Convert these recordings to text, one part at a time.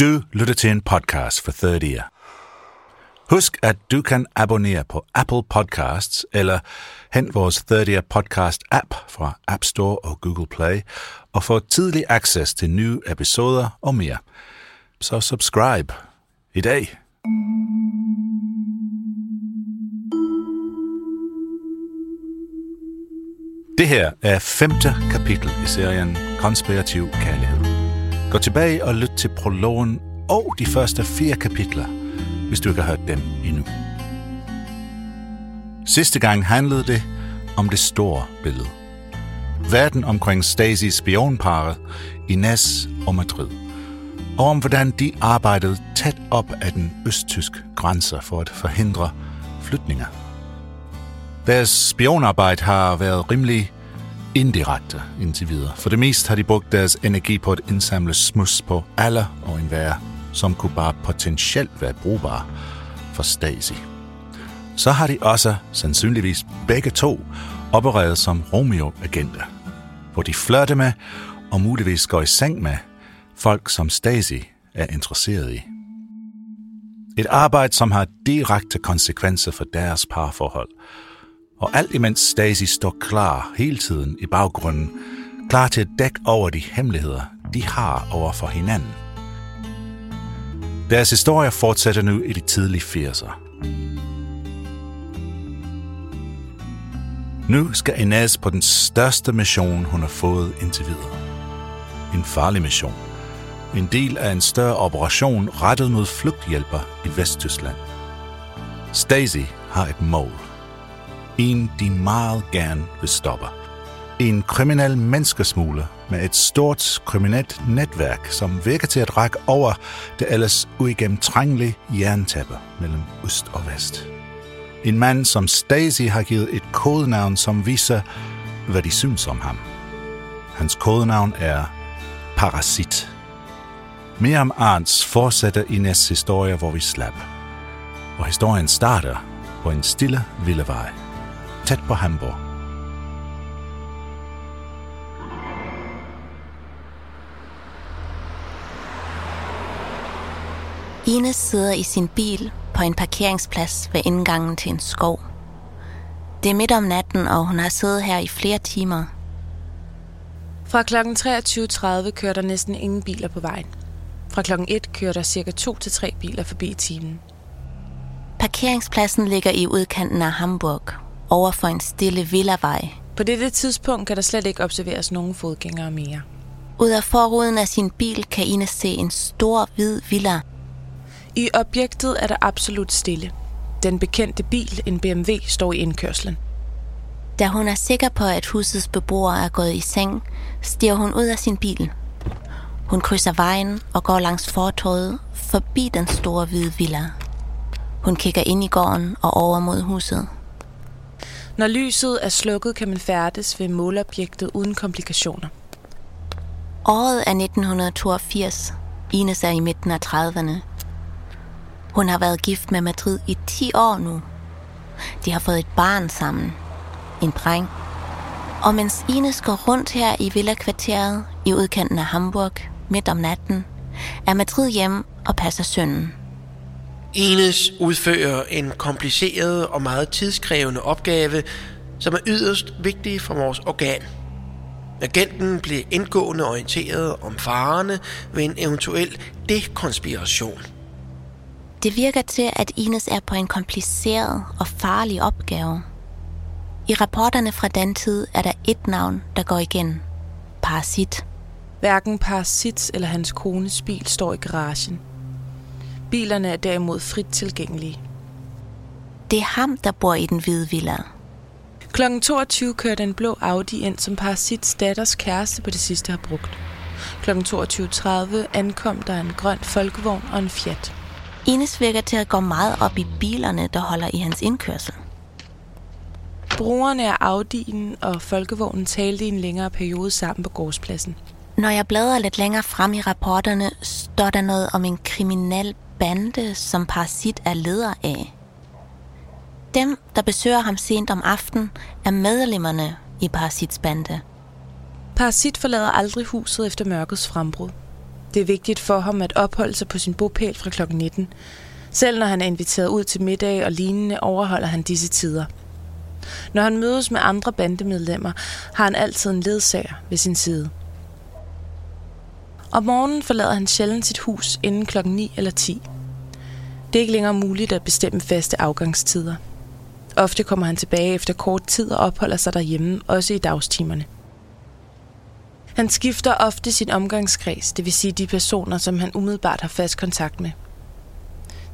Du lytter til en podcast for Third Ear. Husk, at du kan abonnere på Apple Podcasts eller hent vores Third Ear Podcast app fra App Store og Google Play og få tidlig access til nye episoder og mere. Så subscribe i dag. Det her er femte kapitel i serien Konspirativ Kærlighed. Gå tilbage og lyt til prologen og de første fire kapitler, hvis du ikke har hørt dem endnu. Sidste gang handlede det om det store billede. Verden omkring Stasi spionparet, Ines og Madrid. Og om hvordan de arbejdede tæt op af den østtyske grænse for at forhindre flytninger. Deres spionarbejde har været rimelig indirekte indtil videre. For det meste har de brugt deres energi på at indsamle smus på alle og enhver, som kunne bare potentielt være brugbare for Stasi. Så har de også sandsynligvis begge to opereret som Romeo-agenter, hvor de flørte med og muligvis går i seng med folk, som Stasi er interesseret i. Et arbejde, som har direkte konsekvenser for deres parforhold – og alt imens Stasi står klar hele tiden i baggrunden, klar til at dække over de hemmeligheder, de har over for hinanden. Deres historie fortsætter nu i de tidlige 80'er. Nu skal Inez på den største mission, hun har fået indtil videre. En farlig mission. En del af en større operation rettet mod flugthjælper i Vesttyskland. Stasi har et mål – en, de meget gerne vil stoppe. En kriminel menneskesmugler med et stort kriminelt netværk, som virker til at række over det ellers uigennemtrængelige jerntæppe mellem øst og vest. En mand, som Stasi har givet et kodenavn, som viser, hvad de synes om ham. Hans kodenavn er Parasit. Mere om Arns fortsætter i næste historie, hvor vi slapper. Og historien starter på en stille vildevej tæt på Hamburg. Ines sidder i sin bil på en parkeringsplads ved indgangen til en skov. Det er midt om natten, og hun har siddet her i flere timer. Fra kl. 23.30 kører der næsten ingen biler på vejen. Fra kl. 1 kører der cirka 2-3 biler forbi i timen. Parkeringspladsen ligger i udkanten af Hamburg, over for en stille villavej. På dette tidspunkt kan der slet ikke observeres nogen fodgængere mere. Ud af forruden af sin bil kan Ines se en stor hvid villa. I objektet er der absolut stille. Den bekendte bil, en BMW, står i indkørslen. Da hun er sikker på, at husets beboere er gået i seng, stiger hun ud af sin bil. Hun krydser vejen og går langs fortorvet forbi den store hvide villa. Hun kigger ind i gården og over mod huset. Når lyset er slukket, kan man færdes ved målobjektet uden komplikationer. Året er 1982. Ines er i midten af 30'erne. Hun har været gift med Madrid i 10 år nu. De har fået et barn sammen. En dreng. Og mens Ines går rundt her i villakvarteret i udkanten af Hamburg midt om natten, er Madrid hjemme og passer sønnen. Ines udfører en kompliceret og meget tidskrævende opgave, som er yderst vigtig for vores organ. Agenten blev indgående orienteret om farerne ved en eventuel dekonspiration. Det virker til, at Ines er på en kompliceret og farlig opgave. I rapporterne fra den tid er der et navn, der går igen. Parasit. Hverken Parasits eller hans kones bil står i garagen. Bilerne er derimod frit tilgængelige. Det er ham, der bor i den hvide villa. Klokken 22 kører den blå Audi ind, som Parasits datters kæreste på det sidste har brugt. Klokken 22.30 ankom der en grøn folkevogn og en Fiat. Ines virker til at gå meget op i bilerne, der holder i hans indkørsel. Brugerne af Audi'en og folkevognen talte i en længere periode sammen på gårdspladsen. Når jeg bladrer lidt længere frem i rapporterne, står der noget om en kriminel bande, som Parasit er leder af. Dem, der besøger ham sent om aftenen, er medlemmerne i Parasits bande. Parasit forlader aldrig huset efter mørkets frembrud. Det er vigtigt for ham at opholde sig på sin bopæl fra kl. 19. Selv når han er inviteret ud til middag og lignende, overholder han disse tider. Når han mødes med andre bandemedlemmer, har han altid en ledsager ved sin side. Om morgenen forlader han sjældent sit hus inden klokken 9 eller 10. Det er ikke længere muligt at bestemme faste afgangstider. Ofte kommer han tilbage efter kort tid og opholder sig derhjemme, også i dagstimerne. Han skifter ofte sin omgangskreds, det vil sige de personer, som han umiddelbart har fast kontakt med.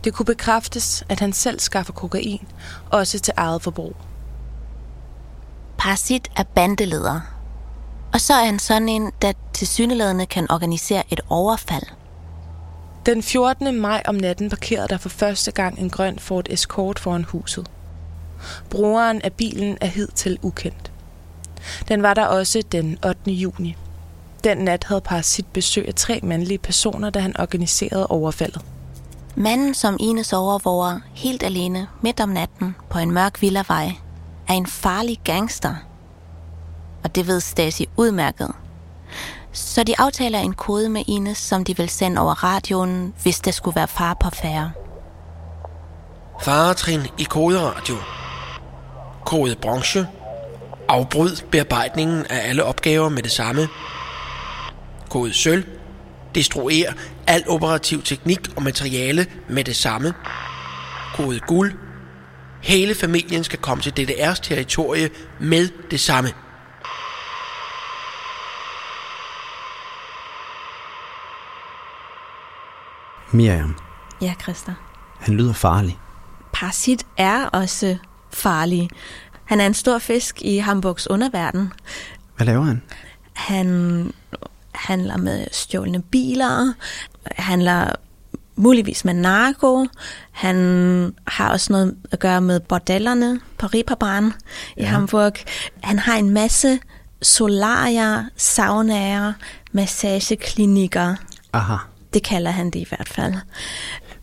Det kunne bekræftes, at han selv skaffer kokain, også til eget forbrug. Parasit er bandeleder. Og så er han sådan en, der til syneladende kan organisere et overfald. Den 14. maj om natten parkerede der for første gang en grøn Ford Escort foran huset. Brugeren af bilen er hidtil ukendt. Den var der også den 8. juni. Den nat havde Parasit besøg af tre mandlige personer, da han organiserede overfaldet. Manden, som Ines overvåger helt alene midt om natten på en mørk villavej, er en farlig gangster. Og det ved Stasi udmærket. Så de aftaler en kode med Ines, som de vil sende over radioen, hvis der skulle være far på færre. Faretrin i koderadio. Kode branche. Afbryd bearbejdningen af alle opgaver med det samme. Kode sølv. Destruer al operativ teknik og materiale med det samme. Kode guld. Hele familien skal komme til DDR's territorie med det samme. Miriam, Ja, Christa. han lyder farlig. Parasit er også farlig. Han er en stor fisk i Hamburgs underverden. Hvad laver han? Han handler med stjålne biler, handler muligvis med narko. Han har også noget at gøre med bordellerne på Ripperbahn i Hamburg. Han har en masse solarier, saunaer, massageklinikker. Aha. Det kalder han det i hvert fald.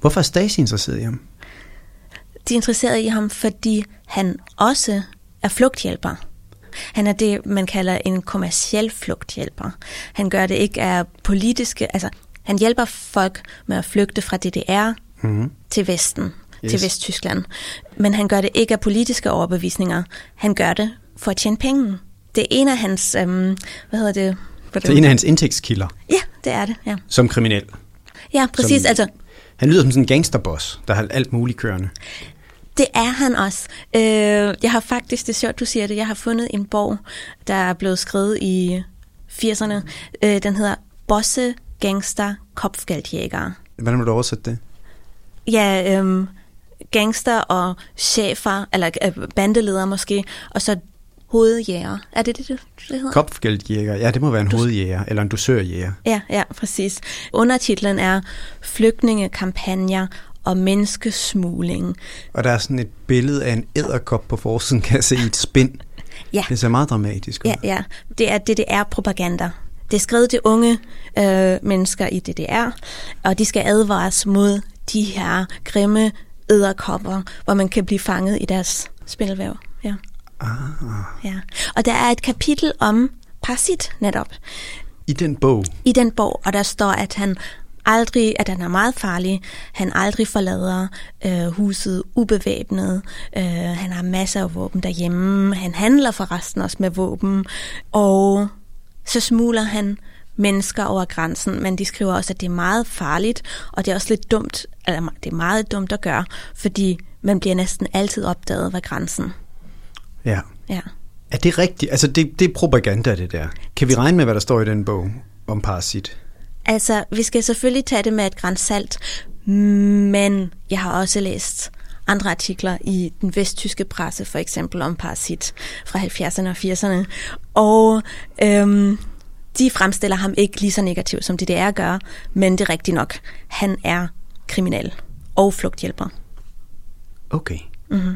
Hvorfor er Stasi interesseret i ham? De er interesserede i ham, fordi han også er flugthjælper. Han er det, man kalder en kommersiel flugthjælper. Han gør det ikke af politiske... Altså, han hjælper folk med at flygte fra DDR mm-hmm. til Vesten, yes. Til Vesttyskland. Men han gør det ikke af politiske overbevisninger. Han gør det for at tjene penge. Det er en af hans... Øhm, hvad hedder det? Det er en af hans indtægtskilder Ja, det er det, ja. som kriminel. Ja, præcis. Som- Altså, Han lyder som sådan en gangsterboss, der har alt muligt kørende. Det er han også. Øh, jeg har faktisk, det er sjovt, du siger det, jeg har fundet en bog, der er blevet skrevet i 80'erne. Øh, den hedder Bosse, Gangster, Kopfgeldjæger. Hvordan må du oversætte det? Ja, øh, gangster og chefer, eller øh, bandeledere måske, og så hovedjæger. Er det det, det hedder? Kopfgeldjæger. Ja, det må være en hovedjæger, eller en dusørjæger. Ja, ja, præcis. Undertitlen er Flygtningekampagner og menneskesmugling. Og der er sådan et billede af en æderkop på forsiden, kan jeg se i et spind. Ja. Det ser meget dramatisk ud. Ja, ja. Det er DDR-propaganda. Det er skrevet til unge øh, mennesker i DDR, og de skal advares mod de her grimme æderkopper, hvor man kan blive fanget i deres spindelvæv. Ah. ja. Og der er et kapitel om Parasit netop I den bog, i den bog, og der står, at han aldrig, at han er meget farlig, han aldrig forlader øh, huset ubevæbnet, øh, han har masser af våben derhjemme, han handler forresten også med våben, og så smugler han mennesker over grænsen, men de skriver også, at det er meget farligt, og det er også lidt dumt, eller det er meget dumt at gøre, fordi man bliver næsten altid opdaget ved grænsen. Ja. Ja. Er det rigtigt? Altså, det, det er propaganda, det der. Kan vi regne med, hvad der står i den bog om parasit? Altså, vi skal selvfølgelig tage det med et grænsalt, men jeg har også læst andre artikler i den vesttyske presse, for eksempel om parasit fra 70'erne og 80'erne. Og øhm, de fremstiller ham ikke lige så negativt, som DDR gør, men det er rigtigt nok. Han er kriminel og flugthjælper. Okay. Mm-hmm.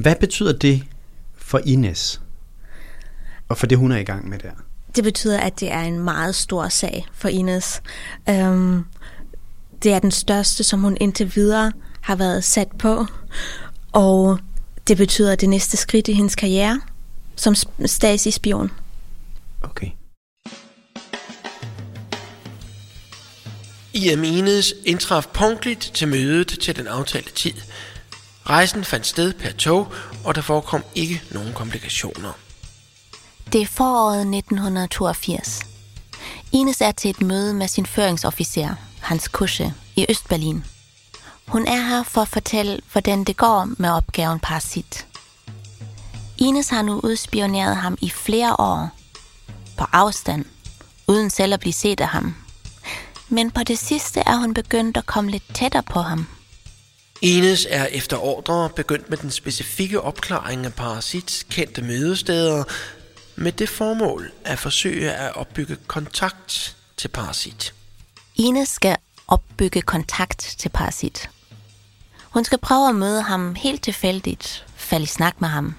Hvad betyder det for Ines? Og for det, hun er i gang med der? Det betyder, at det er en meget stor sag for Ines. Øhm, det er den største, som hun indtil videre har været sat på. Og det betyder det næste skridt i hendes karriere som Stasi-spion. Okay. I.M. Ines indtraf punktligt til mødet til den aftalte tid. Rejsen fandt sted per tog, og der forekom ikke nogen komplikationer. Det er foråret 1982. Ines er til et møde med sin føringsofficer, Hans Kusche, i Østberlin. Hun er her for at fortælle, hvordan det går med opgaven Parasit. Ines har nu udspioneret ham i flere år. På afstand, uden selv at blive set af ham. Men på det sidste er hun begyndt at komme lidt tættere på ham. Ines er efter ordre begyndt med den specifikke opklaring af Parasits kendte mødesteder, med det formål at forsøge at opbygge kontakt til Parasit. Ines skal opbygge kontakt til Parasit. Hun skal prøve at møde ham helt tilfældigt, falde i snak med ham.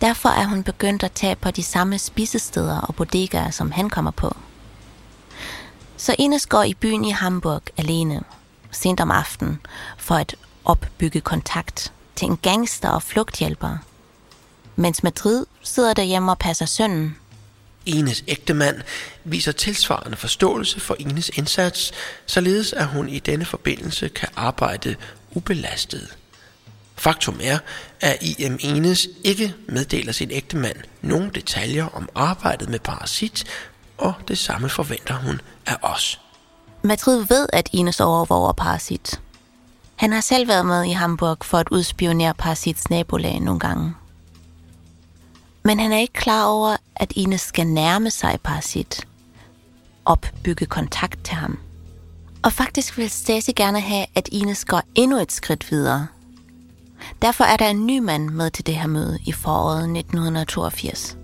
Derfor er hun begyndt at tage på de samme spisesteder og bodegaer, som han kommer på. Så Ines går i byen i Hamburg alene, sent om aftenen, for at opbygge kontakt til en gangster og flugthjælper. Mens Madrid sidder derhjemme og passer sønnen. Ines ægtemand viser tilsvarende forståelse for Ines indsats, således at hun i denne forbindelse kan arbejde ubelastet. Faktum er, at IM Enes ikke meddeler sin ægtemand nogen detaljer om arbejdet med parasit, og det samme forventer hun af os. Madrid ved, at Ines overvåger Parasit. Han har selv været med i Hamburg for at udspionere Parasits nabolag nogle gange. Men han er ikke klar over, at Ines skal nærme sig Parasit. Opbygge kontakt til ham. Og faktisk vil Stasi gerne have, at Ines går endnu et skridt videre. Derfor er der en ny mand med til det her møde i foråret 1982.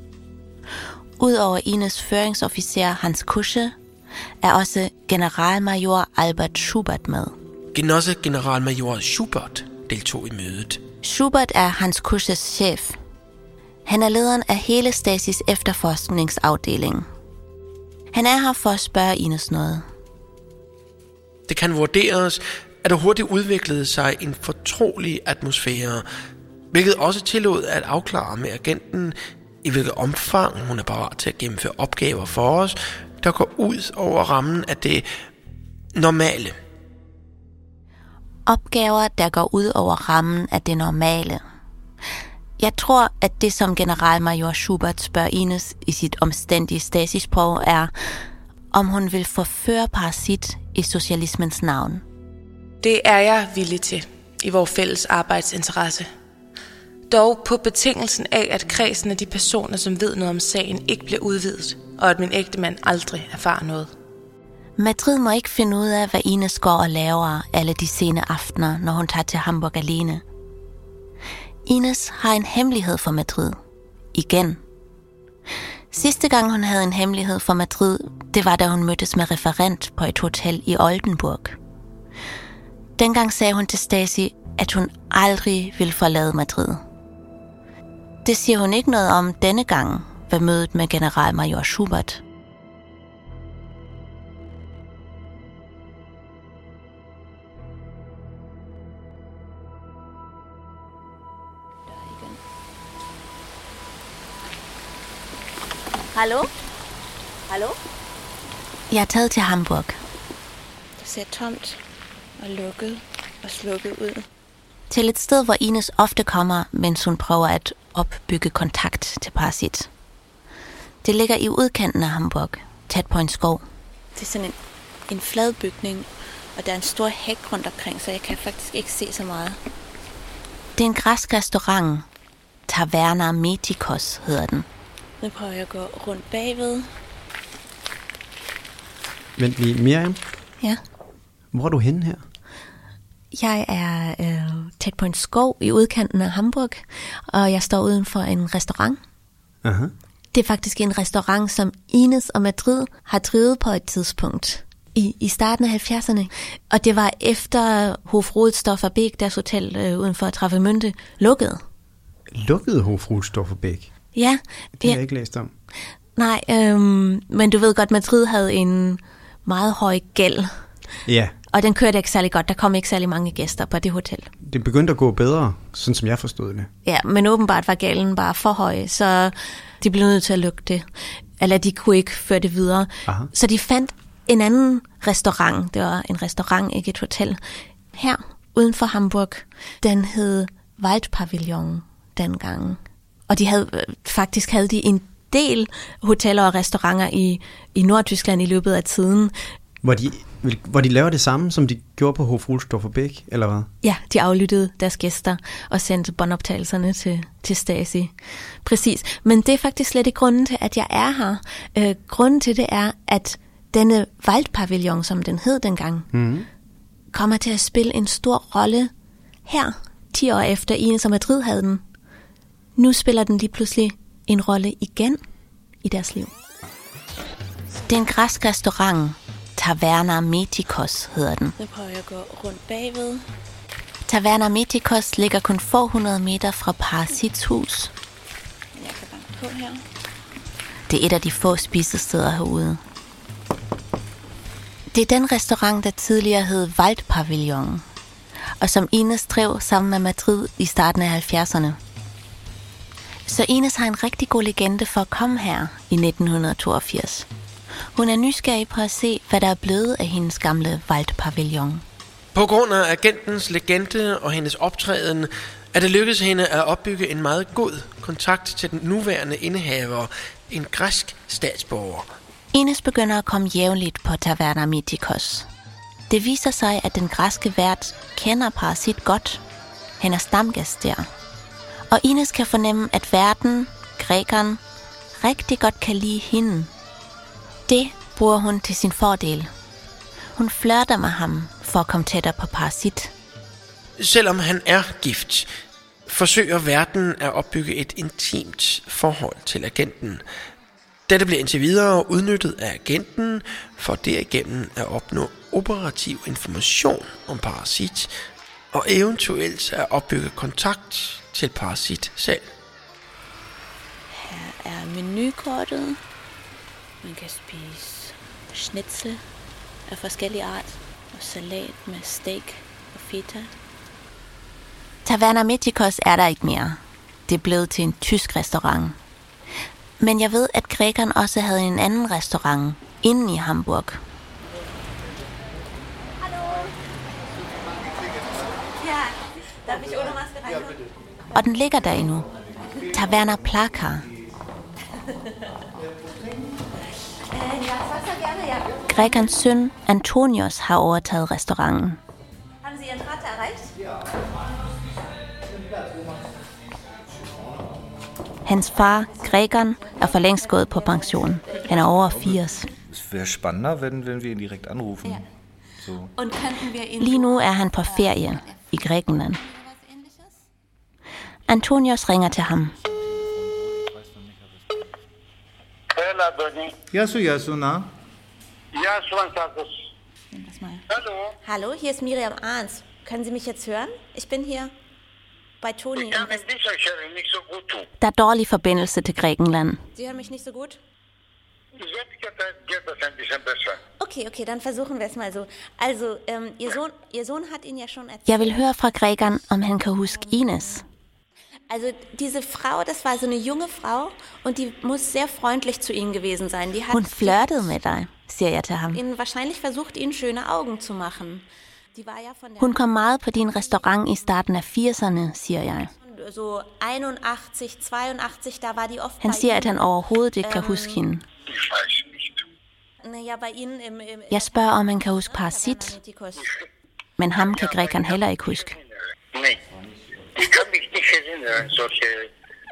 Udover Ines føringsofficer Hans Kusche, er også generalmajor Albert Schubert med. Genosse generalmajor Schubert deltog i mødet. Schubert er Hans Kusches chef. Han er lederen af hele Stasis efterforskningsafdeling. Han er her for at spørge Ines noget. Det kan vurderes, at der hurtigt udviklede sig en fortrolig atmosfære, hvilket også tillod at afklare med agenten, i hvilket omfang hun er parat til at gennemføre opgaver for os, der går ud over rammen af det normale. Opgaver, der går ud over rammen af det normale. Jeg tror, at det, som generalmajor Schubert spørger Ines i sit omstændige stasisprog, er, om hun vil forføre parasit i socialismens navn. Det er jeg villig til i vores fælles arbejdsinteresse. Dog på betingelsen af, at kredsen af de personer, som ved noget om sagen, ikke bliver udvidet, og at min ægte mand aldrig erfarer noget. Madrid må ikke finde ud af, hvad Ines går og laver alle de sene aftener, når hun tager til Hamburg alene. Ines har en hemmelighed for Madrid. Igen. Sidste gang hun havde en hemmelighed for Madrid, det var da hun mødtes med referent på et hotel i Oldenburg. Dengang sagde hun til Stasi, at hun aldrig vil forlade Madrid. Det siger hun ikke noget om denne gang ved mødet med generalmajor Schubert. Hallo? Hallo? Jeg er taget til Hamburg. Det ser tomt og lukket og slukket ud. Til et sted, hvor Ines ofte kommer, mens hun prøver at opbygge kontakt til Parasit. Det ligger i udkanten af Hamburg, tæt på en skov. Det er sådan en, en flad bygning, og der er en stor hæk rundt omkring, så jeg kan faktisk ikke se så meget. Det er en græsk restaurant. Taverna Metikos hedder den. Nu prøver jeg at gå rundt bagved. Vent lige, Miriam, Ja. hvor er du henne her? Jeg er øh, tæt på en skov i udkanten af Hamburg, og jeg står uden for en restaurant. Aha. Det er faktisk en restaurant, som Ines og Madrid har drevet på et tidspunkt i, i starten af 70'erne. Og det var efter Hof Rodstoffer Bæk, deres hotel øh, uden for Travemünde, lukkede. Lukkede Hofrudstoffer Bæk? Ja, Det har jeg ikke læst om. nej, øhm, men du ved godt, Madrid havde en meget høj gæld, Ja, og den kørte ikke særlig godt. Der kom ikke særlig mange gæster på det hotel. det begyndte at gå bedre, sådan som jeg forstod det. Ja, men åbenbart var gælden bare for høj, så de blev nødt til at lukke det. Eller de kunne ikke føre det videre. Aha. Så de fandt en anden restaurant. Det var en restaurant, ikke et hotel. Her, uden for Hamburg. Den hed Waldpavillon dengang. Og de havde, faktisk havde de en del hoteller og restauranter i, i Nordtyskland i løbet af tiden. Hvor de, hvor de laver det samme, som de gjorde på Hofrudstoffer Bæk, eller hvad? Ja, de aflyttede deres gæster og sendte båndoptagelserne til, til Stasi. Præcis. Men det er faktisk slet ikke grunden til, at jeg er her. Øh, grunden til det er, at denne Waldpavillon, som den hed dengang, mm. kommer til at spille en stor rolle her, 10 år efter Ines og Madrid havde den. Nu spiller den lige pludselig en rolle igen i deres liv. Det er en græsk restaurant. Taverna Metikos hedder den. Nu prøver jeg at gå rundt bagved. Taverna Metikos ligger kun få hundrede meter fra Parasits hus. Jeg kan banke på her. Det er et af de få spisesteder herude. Det er den restaurant, der tidligere hed Waldpavillon, og som Ines drev sammen med Madrid i starten af 70'erne. Så Ines har en rigtig god legende for at komme her i 1982. Hun er nysgerrig på at se, hvad der er blevet af hendes gamle Waldpavillon. På grund af agentens legende og hendes optræden, er det lykkedes hende at opbygge en meget god kontakt til den nuværende indehaver, en græsk statsborger. Ines begynder at komme jævnligt på Taverna Mythikos. Det viser sig, at den græske vært kender Parasit godt. Han er stamgæst der. Og Ines kan fornemme, at verden, grækeren, rigtig godt kan lide hende. Det bruger hun til sin fordel. Hun flørter med ham for at komme tættere på Parasit. Selvom han er gift, forsøger verden at opbygge et intimt forhold til agenten. Dette bliver indtil videre udnyttet af agenten for derigennem at opnå operativ information om Parasit og eventuelt at opbygge kontakt til Parasit selv. Her er menukortet. Man kan spise schnitzel af forskellige art, og salat med steak og feta. Taverna Mythikos er der ikke mere. Det er blevet til en tysk restaurant. Men jeg ved, at grækeren også havde en anden restaurant inde i Hamburg. Ja, darf ich ohne Maske rein? Og den ligger der endnu. Taverna Plaka. Grækernes søn Antonios har overtaget restauranten. Haben Sie Ihren Vater erreicht? Hans far, grækeren, er for længst gået på pension. Han er over 80. Es wäre spannender, wenn, wenn wir ihn direkt anrufen. So. Und könnten wir ihn Lige nu er han på ferie i Grækenland. Antonios ringer til ham. Έλα, Αντώνη. Γεια σου, γεια σου, να. Γεια σου, Αντάκος. Hallo. Hallo, hier ist Miriam Arns. Können Sie mich jetzt hören? Ich bin hier bei Toni. Ja, Im mit Rest- dieser Stelle nicht so gut tun. Der er dårlig forbindelse til Grækenland. Sie hören mich nicht so gut? Jetzt geht das, geht das ein bisschen besser. Okay, okay, dann versuchen wir es mal so. Also, ähm, Ihr, Sohn, Ihr Sohn hat Ihnen ja schon erzählt. Jeg vil høre fra grækeren, om han kan huske Ines. Also diese Frau, das war so eine junge Frau und die muss sehr freundlich zu Ihnen gewesen sein. Die hat Hun flirtede med dig, siger jeg ham. Ihnen wahrscheinlich versucht, Ihnen schöne Augen zu machen. Die war ja von der Hun kom meget på din restaurant i starten af 80'erne, siger jeg. so 81, 82, da war die oft Han bei siger, at Ihnen. han overhovedet ikke kan huske hende. Ich weiß nicht. Naja, bei Ihnen im, im Jeg spørger, om han kan huske Parasit, men ham kan grækeren heller ikke huske. Nee. Ich kann mich nicht erinnern, solche.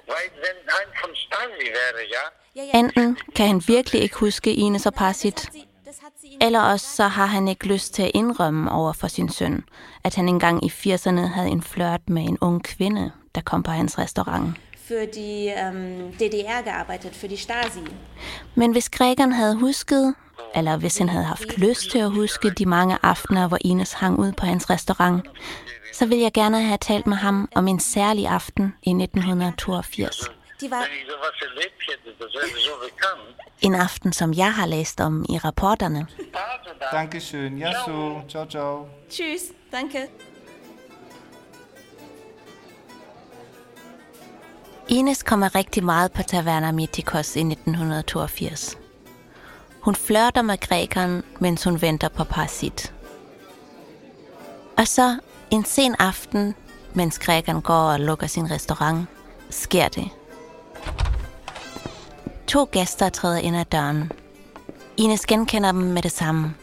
Weil wenn ein von Stasi wäre, ja, Enten kan han virkelig ikke huske Ines og Ihnen eller også så har han ikke lyst til at indrømme over for sin søn, at han engang i 80'erne havde en flirt med en ung kvinde, der kom på hans restaurant. für die ähm, DDR gearbeitet, für die Stasi. Men hvis grækeren havde husket, eller hvis han havde haft lyst til at huske de mange aftener, hvor Ines hang ud på hans restaurant, så ville jeg gerne have talt med ham om en særlig aften i 1982. Die war, wenn ich sowas erlebt hätte, das wäre so bekannt. En aften, som jeg har læst om i rapporterne. Also da, Dankeschön. Ja, so. Ciao, ciao. tschüss, danke. Ines kommer rigtig meget på Taverna Mythikos i 1982. Hun flørter med grækeren, mens hun venter på Parasit. Og så en sen aften, mens grækeren går og lukker sin restaurant, sker det. To gæster træder ind ad døren. Ines genkender dem med det samme.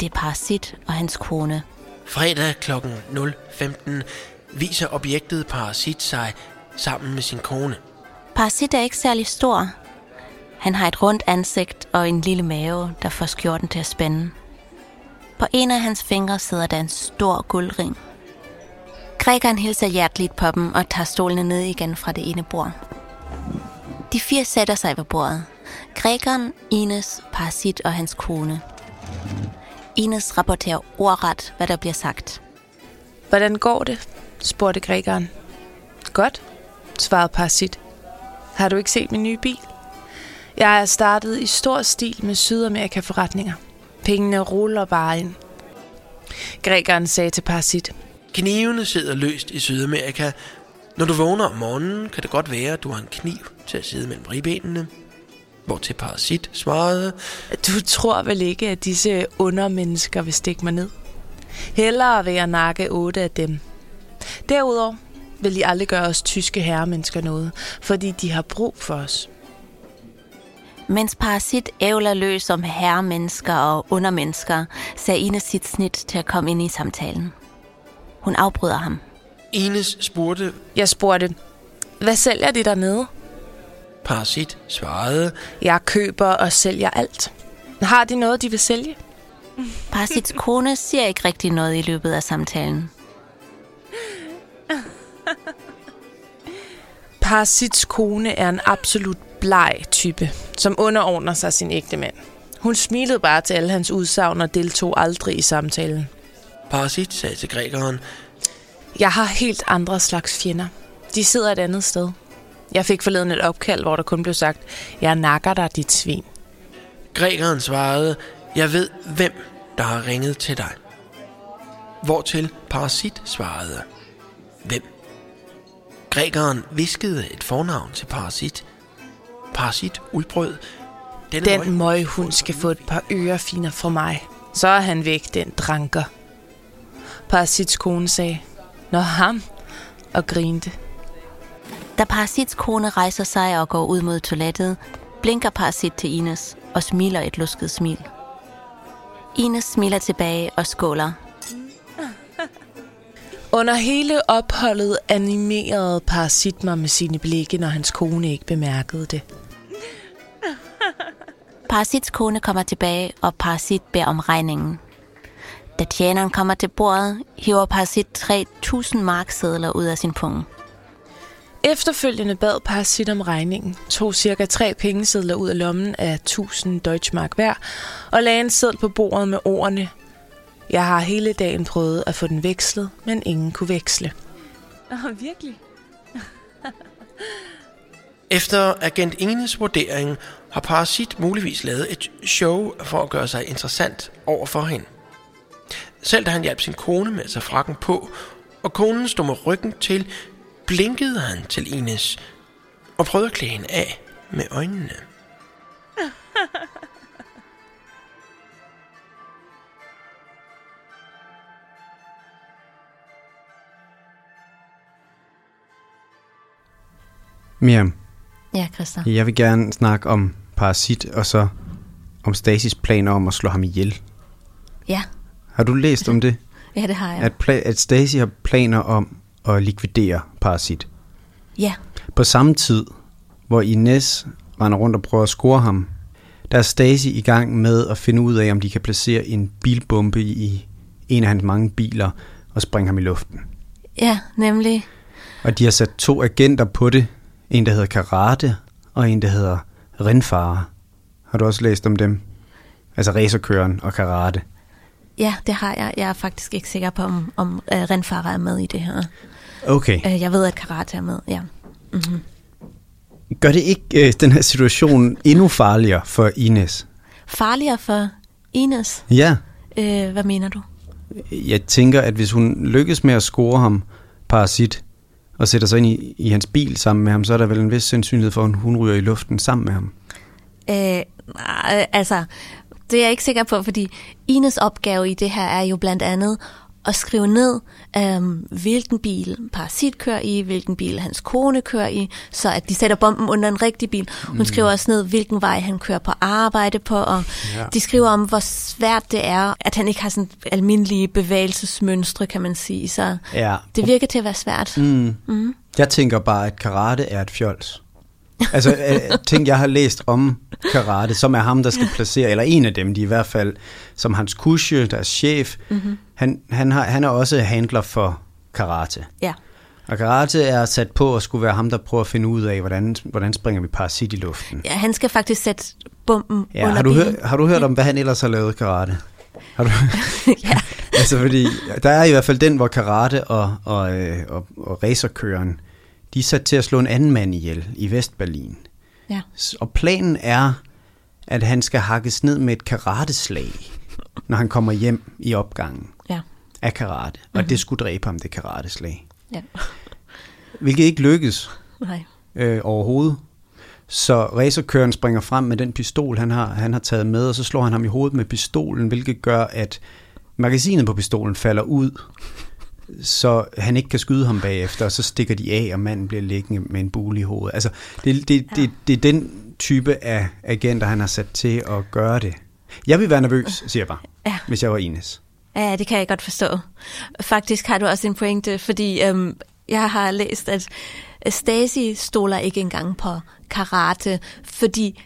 Det er Parasit og hans kone. Fredag kl. 0.15 viser objektet Parasit sig sammen med sin kone. Parasit er ikke særlig stor. Han har et rundt ansigt og en lille mave, der får skjorten til at spænde. På en af hans fingre sidder der en stor guldring. Grækeren hilser hjerteligt på dem og tager stolene ned igen fra det ene bord. De fire sætter sig ved bordet. Grækeren, Ines, Parasit og hans kone. Ines rapporterer ordret, hvad der bliver sagt. Hvordan går det? spurgte grækeren. Godt, svarede Parasit. Har du ikke set min nye bil? Jeg er startet i stor stil med Sydamerika-forretninger. Pengene ruller bare ind. Grækeren sagde til Parasit. Knivene sidder løst i Sydamerika. Når du vågner om morgenen, kan det godt være, at du har en kniv til at sidde mellem ribbenene. Hvor til Parasit svarede, Du tror vel ikke, at disse undermennesker vil stikke mig ned? Hellere vil jeg nakke otte af dem. Derudover vil de aldrig gøre os tyske herremennesker noget, fordi de har brug for os. Mens Parasit ævler løs om herremennesker og undermennesker, sagde Ines sit snit til at komme ind i samtalen. Hun afbryder ham. Ines spurgte, Jeg spurgte, hvad sælger de dernede? Parasit svarede, Jeg køber og sælger alt. Har de noget, de vil sælge? Parasits kone siger ikke rigtig noget i løbet af samtalen. Parasits kone er en absolut bleg type, som underordner sig sin ægte mand. Hun smilede bare til alle hans udsagn og deltog aldrig i samtalen. Parasit sagde til grækeren, Jeg har helt andre slags fjender. De sidder et andet sted. Jeg fik forleden et opkald, hvor der kun blev sagt, jeg nakker dig, dit svin. Grækeren svarede, jeg ved, hvem der har ringet til dig. Hvortil Parasit svarede, hvem? Grækeren viskede et fornavn til Parasit. Parasit udbrød, denne Den møg- møghund skal få et par ørefiner fra mig. Så er han væk, den dranker. Parasits kone sagde, Nå ham, og grinte. Da Parasits kone rejser sig og går ud mod toilettet, blinker Parasit til Ines og smiler et lusket smil. Ines smiler tilbage og skåler. Under hele opholdet animerede Parasit mig med sine blikke, når hans kone ikke bemærkede det. Parasits kone kommer tilbage, og Parasit beder om regningen. Da tjeneren kommer til bordet, hiver Parasit 3.000 marksedler ud af sin punge. Efterfølgende bad Parasit om regningen, tog cirka tre pengesedler ud af lommen af 1000 Deutschmark hver, og lagde en seddel på bordet med ordene Jeg har hele dagen prøvet at få den vekslet, men ingen kunne veksle. Oh, virkelig? Efter agent Ines vurdering har Parasit muligvis lavet et show for at gøre sig interessant over for hende. Selv da han hjalp sin kone med at tage frakken på, og konen stod med ryggen til, blinkede han til Ines og prøvede at klæde hende af med øjnene. Miriam, Ja, Christa. jeg vil gerne snakke om Parasit, og så om Stasis planer om at slå ham ihjel. Ja, Har du læst om det? ja det har jeg. At, pla- at Stasi har planer om at likvidere Parasit. Ja, På samme tid, hvor Ines render rundt og prøver at score ham, der er Stasi i gang med at finde ud af, om de kan placere en bilbombe i en af hans mange biler og springe ham i luften. ja, nemlig. Og de har sat to agenter på det. En, der hedder Karate, og en, der hedder Renfare. Har du også læst om dem? Altså racerkøren og Karate. Ja, det har jeg. Jeg er faktisk ikke sikker på, om, om uh, Renfarer er med i det her. Okay. Uh, jeg ved, at Karate er med, ja. Mm-hmm. Gør det ikke øh, den her situation endnu farligere for Ines? Farligere for Ines. Ja. Uh, hvad mener du? Jeg tænker, at hvis hun lykkes med at score ham parasit, og sætter sig ind i, i hans bil sammen med ham, så er der vel en vis sandsynlighed for, at hun ryger i luften sammen med ham. Øh, altså, det er jeg ikke sikker på, fordi Ines opgave i det her er jo blandt andet at skrive ned, øhm, hvilken bil Parasit kører i, hvilken bil hans kone kører i, så at de sætter bomben under en rigtig bil. Hun Mm. skriver også ned, hvilken vej han kører på arbejde på, og Ja. de skriver om, hvor svært det er, at han ikke har sådan almindelige bevægelsesmønstre, kan man sige. Så Ja. det virker til at være svært. Mm. Mm. Jeg tænker bare, at karate er et fjols. Altså, øh, ting jeg har læst om karate, som er ham, der skal placere, eller en af dem, de i hvert fald, som hans kusje, deres chef, Mhm. Han, han, har, han er også handler for karate. Ja. Og karate er sat på at skulle være ham, der prøver at finde ud af, hvordan, hvordan springer vi parasit i luften. Ja, han skal faktisk sætte bomben Ja, under har, du bilen. hørt, har du hørt om, hvad han ellers har lavet karate? Har du? ja. altså, fordi der er i hvert fald den, hvor karate og, og, øh, og, og racerkøren, de er sat til at slå en anden mand ihjel i Vestberlin. Ja. Og planen er, at han skal hakkes ned med et karateslag, når han kommer hjem i opgangen. Af karate. Og Mhm. det skulle dræbe ham, det karateslag. Ja. Hvilket ikke lykkes Nej. øh, overhovedet. Så racerkøren springer frem med den pistol, han har, han har taget med, og så slår han ham i hovedet med pistolen, hvilket gør, at magasinet på pistolen falder ud, så han ikke kan skyde ham bagefter, og så stikker de af, og manden bliver liggende med en bule i hovedet. Altså, det, det, ja. det, det er den type af agenter, han har sat til at gøre det. Jeg vil være nervøs, siger jeg bare, Ja. hvis jeg var Ines. Ja, det kan jeg godt forstå. Faktisk har du også en pointe, fordi øhm, jeg har læst, at Stasi stoler ikke engang på karate, fordi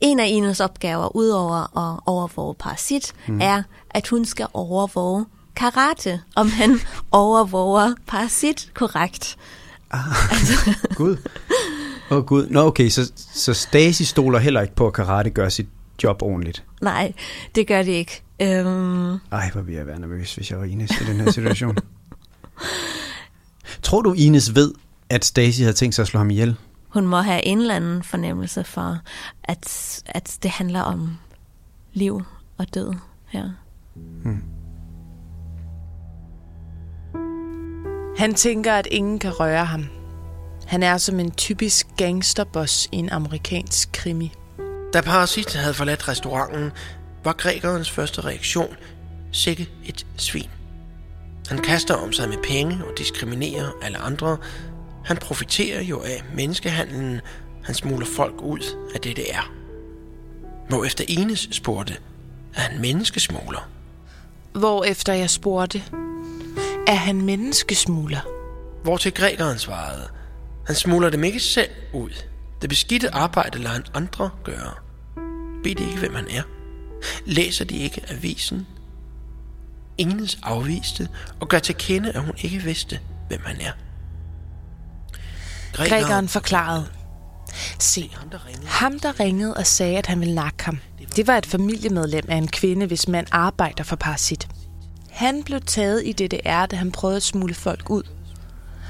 en af Ines opgaver, udover at overvåge Parasit, Mm. er, at hun skal overvåge karate, om han overvåger Parasit korrekt. Gud. Åh oh, gud. Nå okay, så, så Stasi stoler heller ikke på, at karate gør sit job ordentligt. Nej, det gør det ikke. Øhm, Ej, hvor ville jeg være nervøs, hvis jeg var Ines i den her situation. Tror du, Ines ved, at Stasi havde tænkt sig at slå ham ihjel? hun må have en eller anden fornemmelse for, at, at det handler om liv og død. Ja. Hmm. Han tænker, at ingen kan røre ham. Han er som en typisk gangsterboss i en amerikansk krimi. Da Parasit havde forladt restauranten, var grækerens første reaktion sikke et svin. Han kaster om sig med penge og diskriminerer alle andre. Han profiterer jo af menneskehandlen. Han smuler folk ud af det, det er. Hvorefter Enes spurgte, er han menneskesmugler? Hvor efter jeg spurgte, er han menneskesmugler? Hvor til grækeren svarede, han smuler dem ikke selv ud. Det beskidte arbejde lader han andre gøre. Ved de ikke, hvem han er? Læser de ikke avisen? Enes afviste og gør til kende, at hun ikke vidste, hvem han er. Grækeren forklarede. Se, ham der ringede og sagde, at han ville nakke ham, det var et familiemedlem af en kvinde, hvis mand arbejder for Parasit. Han blev taget i DDR, da han prøvede at smule folk ud.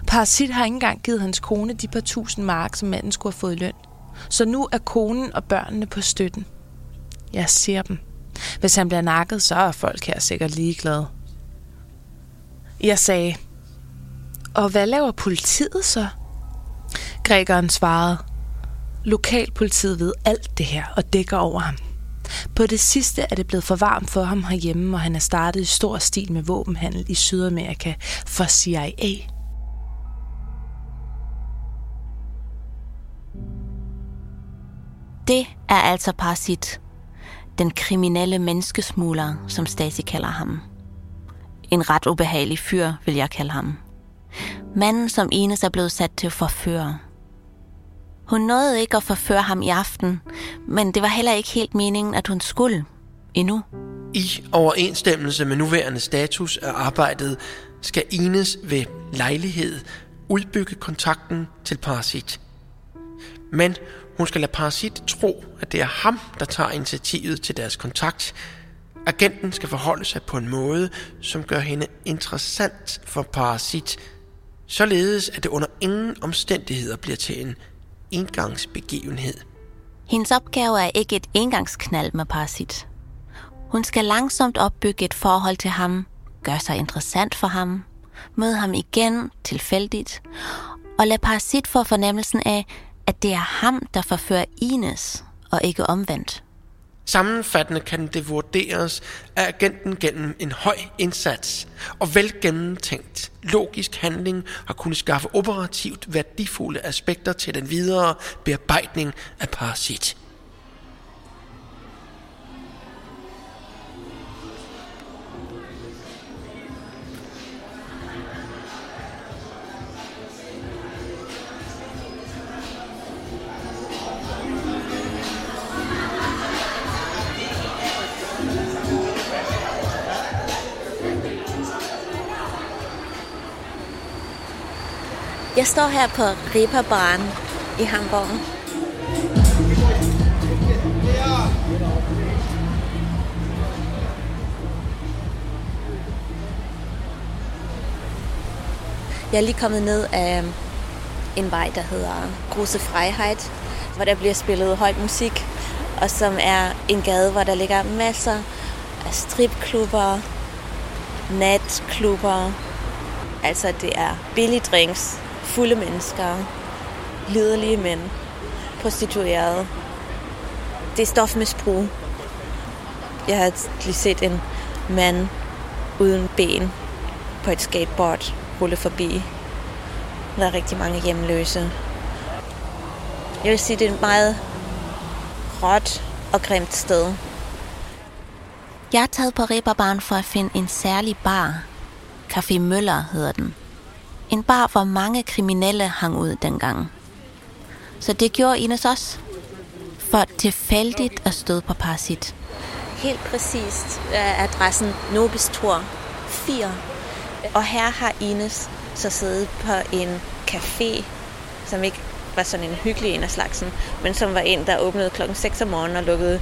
Parasit har ikke engang givet hans kone de par tusind mark, som manden skulle have fået i løn. Så nu er konen og børnene på støtten. Jeg ser dem. Hvis han bliver nakket, så er folk her sikkert ligeglade. Jeg sagde, og hvad laver politiet så? Grækeren svarede, lokalpolitiet ved alt det her og dækker over ham. På det sidste er det blevet for varmt for ham herhjemme, og han er startet i stor stil med våbenhandel i Sydamerika for CIA. Det er altså Parasit. Den kriminelle menneskesmugler, som Stasi kalder ham. En ret ubehagelig fyr, vil jeg kalde ham. Manden, som Ines er blevet sat til at forføre. Hun nåede ikke at forføre ham i aften, men det var heller ikke helt meningen, at hun skulle. Endnu. I overensstemmelse med nuværende status af arbejdet, skal Ines ved lejlighed udbygge kontakten til Parasit. Men hun skal lade Parasit tro, at det er ham, der tager initiativet til deres kontakt. Agenten skal forholde sig på en måde, som gør hende interessant for Parasit, således at det under ingen omstændigheder bliver til en engangsbegivenhed. Hendes opgave er ikke et engangsknald med Parasit. Hun skal langsomt opbygge et forhold til ham, gøre sig interessant for ham, møde ham igen tilfældigt, og lade Parasit få fornemmelsen af, at det er ham, der forfører Ines, og ikke omvendt. Sammenfattende kan det vurderes, af agenten gennem en høj indsats og velgennemtænkt logisk handling har kunnet skaffe operativt værdifulde aspekter til den videre bearbejdning af parasit. Jeg står her på Reeperbahn i Hamburg. Jeg er lige kommet ned af øhm, en vej, der hedder Große Freiheit, hvor der bliver spillet høj musik, og som er en gade, hvor der ligger masser af stripklubber, natklubber. Altså, det er billige drinks, fulde mennesker, liderlige mænd, prostituerede. Det er stofmisbrug. Jeg har lige set en mand uden ben på et skateboard rulle forbi. Der er rigtig mange hjemløse. Jeg vil sige, det er et meget råt og grimt sted. Jeg er taget på Reberbaren for at finde en særlig bar. Café Møller hedder den. En bar, hvor mange kriminelle hang ud dengang. Så det gjorde Ines også. For tilfældigt at støde på Parasit. Helt præcist er adressen Nobis Tor 4. Og her har Ines så siddet på en café, som ikke var sådan en hyggelig en af slagsen, men som var en, der åbnede klokken 6 om morgenen og lukkede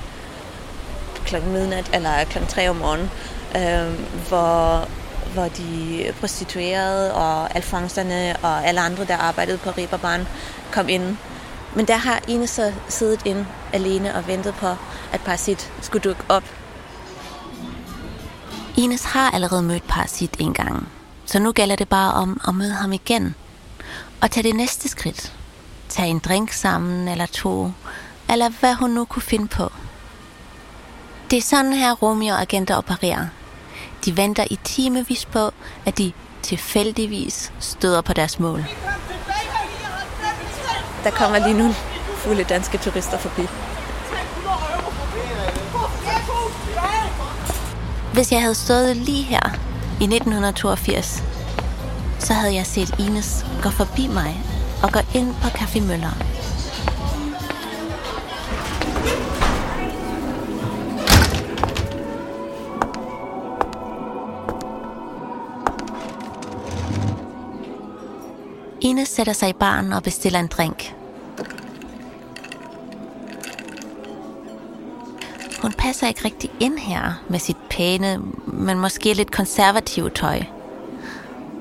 klokken midnat eller klokken 3 om morgenen, øh, hvor, hvor de prostituerede og alfonserne og alle andre, der arbejdede på Reeperbahn, kom ind. Men der har Ines så siddet ind alene og ventet på, at Parasit skulle dukke op. Ines har allerede mødt Parasit en gang, så nu gælder det bare om at møde ham igen. Og tage det næste skridt. Tag en drink sammen eller to, eller hvad hun nu kunne finde på. Det er sådan her Romeo-agenter opererer. De venter i timevis på, at de tilfældigvis støder på deres mål. Der kommer lige nogle fulde danske turister forbi. Hvis jeg havde stået lige her i 1982, så havde jeg set Ines gå forbi mig og gå ind på Café Møller. Ine sætter sig i baren og bestiller en drink. Hun passer ikke rigtig ind her med sit pæne, men måske lidt konservative tøj.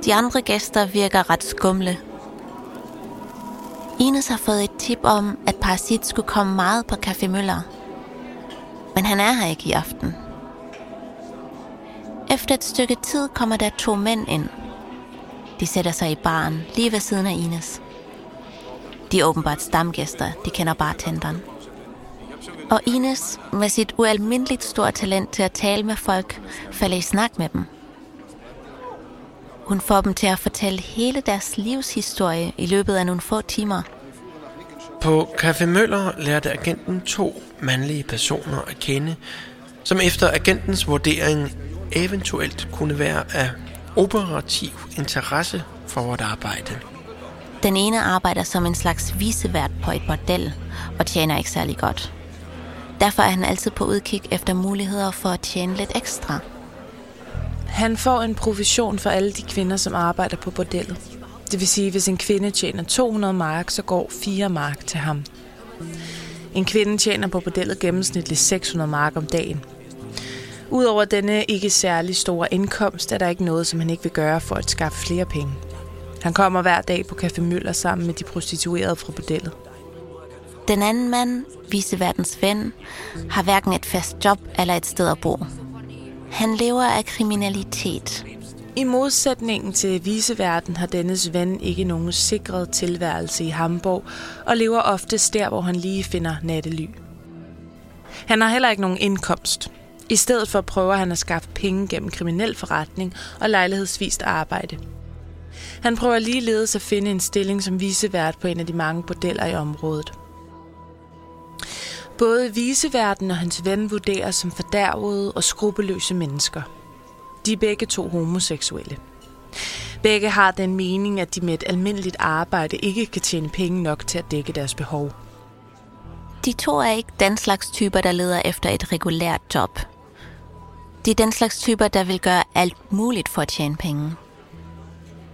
De andre gæster virker ret skumle. Ines har fået et tip om, at Parasit skulle komme meget på Café Møller. Men han er her ikke i aften. Efter et stykke tid kommer der to mænd ind. De sætter sig i baren lige ved siden af Ines. De er åbenbart stamgæster, de kender bartenderen. Og Ines, med sit ualmindeligt store talent til at tale med folk, falder i snak med dem. Hun får dem til at fortælle hele deres livshistorie i løbet af nogle få timer. På Café Møller lærte agenten to mandlige personer at kende, som efter agentens vurdering eventuelt kunne være af operativ interesse for vort arbejde. Den ene arbejder som en slags visevært på et bordel og tjener ikke særlig godt. Derfor er han altid på udkig efter muligheder for at tjene lidt ekstra. Han får en provision for alle de kvinder, som arbejder på bordellet. Det vil sige, hvis en kvinde tjener 200 mark, så går 4 mark til ham. En kvinde tjener på bordellet gennemsnitligt 600 mark om dagen. Udover denne ikke særlig store indkomst, er der ikke noget, som han ikke vil gøre for at skaffe flere penge. Han kommer hver dag på Café Møller sammen med de prostituerede fra bordellet. Den anden mand, viseverdens ven, har hverken et fast job eller et sted at bo. Han lever af kriminalitet. I modsætningen til viseverden har dennes ven ikke nogen sikret tilværelse i Hamburg og lever oftest der, hvor han lige finder nattely. Han har heller ikke nogen indkomst. I stedet for prøver han at skaffe penge gennem kriminel forretning og lejlighedsvist arbejde. Han prøver ligeledes at finde en stilling som visevært på en af de mange bordeller i området. Både viseverden og hans ven vurderes som fordærvede og skrupelløse mennesker. De er begge to homoseksuelle. Begge har den mening, at de med et almindeligt arbejde ikke kan tjene penge nok til at dække deres behov. De to er ikke den slags typer, der leder efter et regulært job. De er den slags typer, der vil gøre alt muligt for at tjene penge.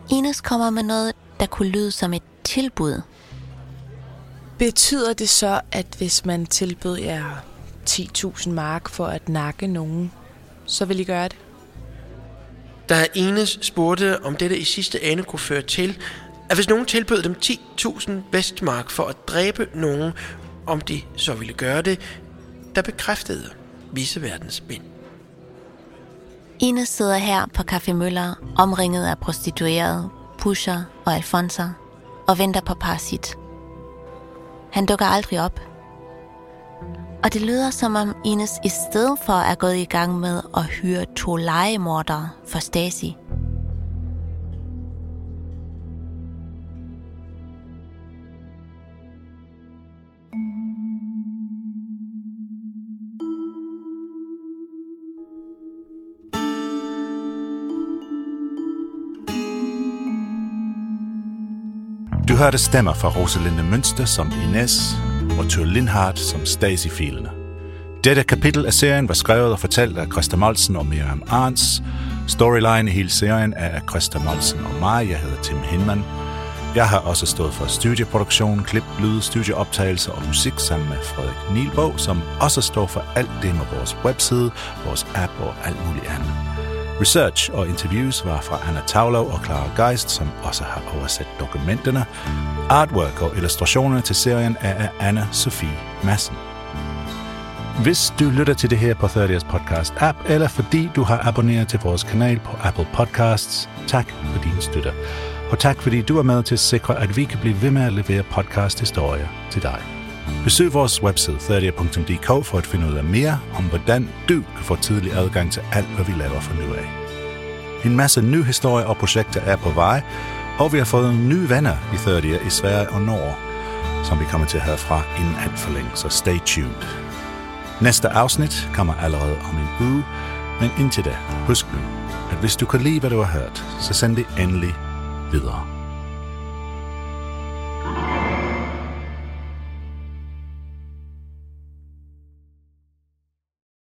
Ines kommer med noget, der kunne lyde som et tilbud. Betyder det så, at hvis man tilbød jer 10.000 mark for at nakke nogen, så vil I gøre det? Da Ines spurgte, om dette i sidste ende kunne føre til, at hvis nogen tilbød dem 10.000 vestmark for at dræbe nogen, om de så ville gøre det, der bekræftede viseverdens mænd. Ine sidder her på Café Møller, omringet af prostituerede, pusher og alfonser, og venter på Parasit. Han dukker aldrig op. Og det lyder som om Ines i stedet for er gået i gang med at hyre to legemordere for Stasi. Du hørte stemmer fra Rosalinde Mønster som Ines og Tør Lindhardt som Stasi-filene. Dette kapitel af serien var skrevet og fortalt af Christa Molsen og Miriam Arns. Storyline i hele serien er af Christa Molsen og mig. Jeg hedder Tim Hinman. Jeg har også stået for studieproduktion, klip, lyd, studieoptagelser og musik sammen med Frederik Nielbo, som også står for alt det med vores webside, vores app og alt muligt andet. Research og interviews var fra Anna Tavlov og Clara Geist, som også har oversat dokumenterne. Artwork og illustrationerne til serien er af Anna Sofie Madsen. Hvis du lytter til det her på 30's podcast app, eller fordi du har abonneret til vores kanal på Apple Podcasts, tak for din støtte. Og tak fordi du er med til at sikre, at vi kan blive ved med at levere podcast-historier til dig. Besøg vores webside 30.dk for at finde ud af mere om, hvordan du kan få tidlig adgang til alt, hvad vi laver fra nu af. En masse nye historier og projekter er på vej, og vi har fået nye venner i 30 i Sverige og Norge, som vi kommer til at have fra inden alt for længe, så stay tuned. Næste afsnit kommer allerede om en uge, men indtil da, husk nu, at hvis du kan lide, hvad du har hørt, så send det endelig videre.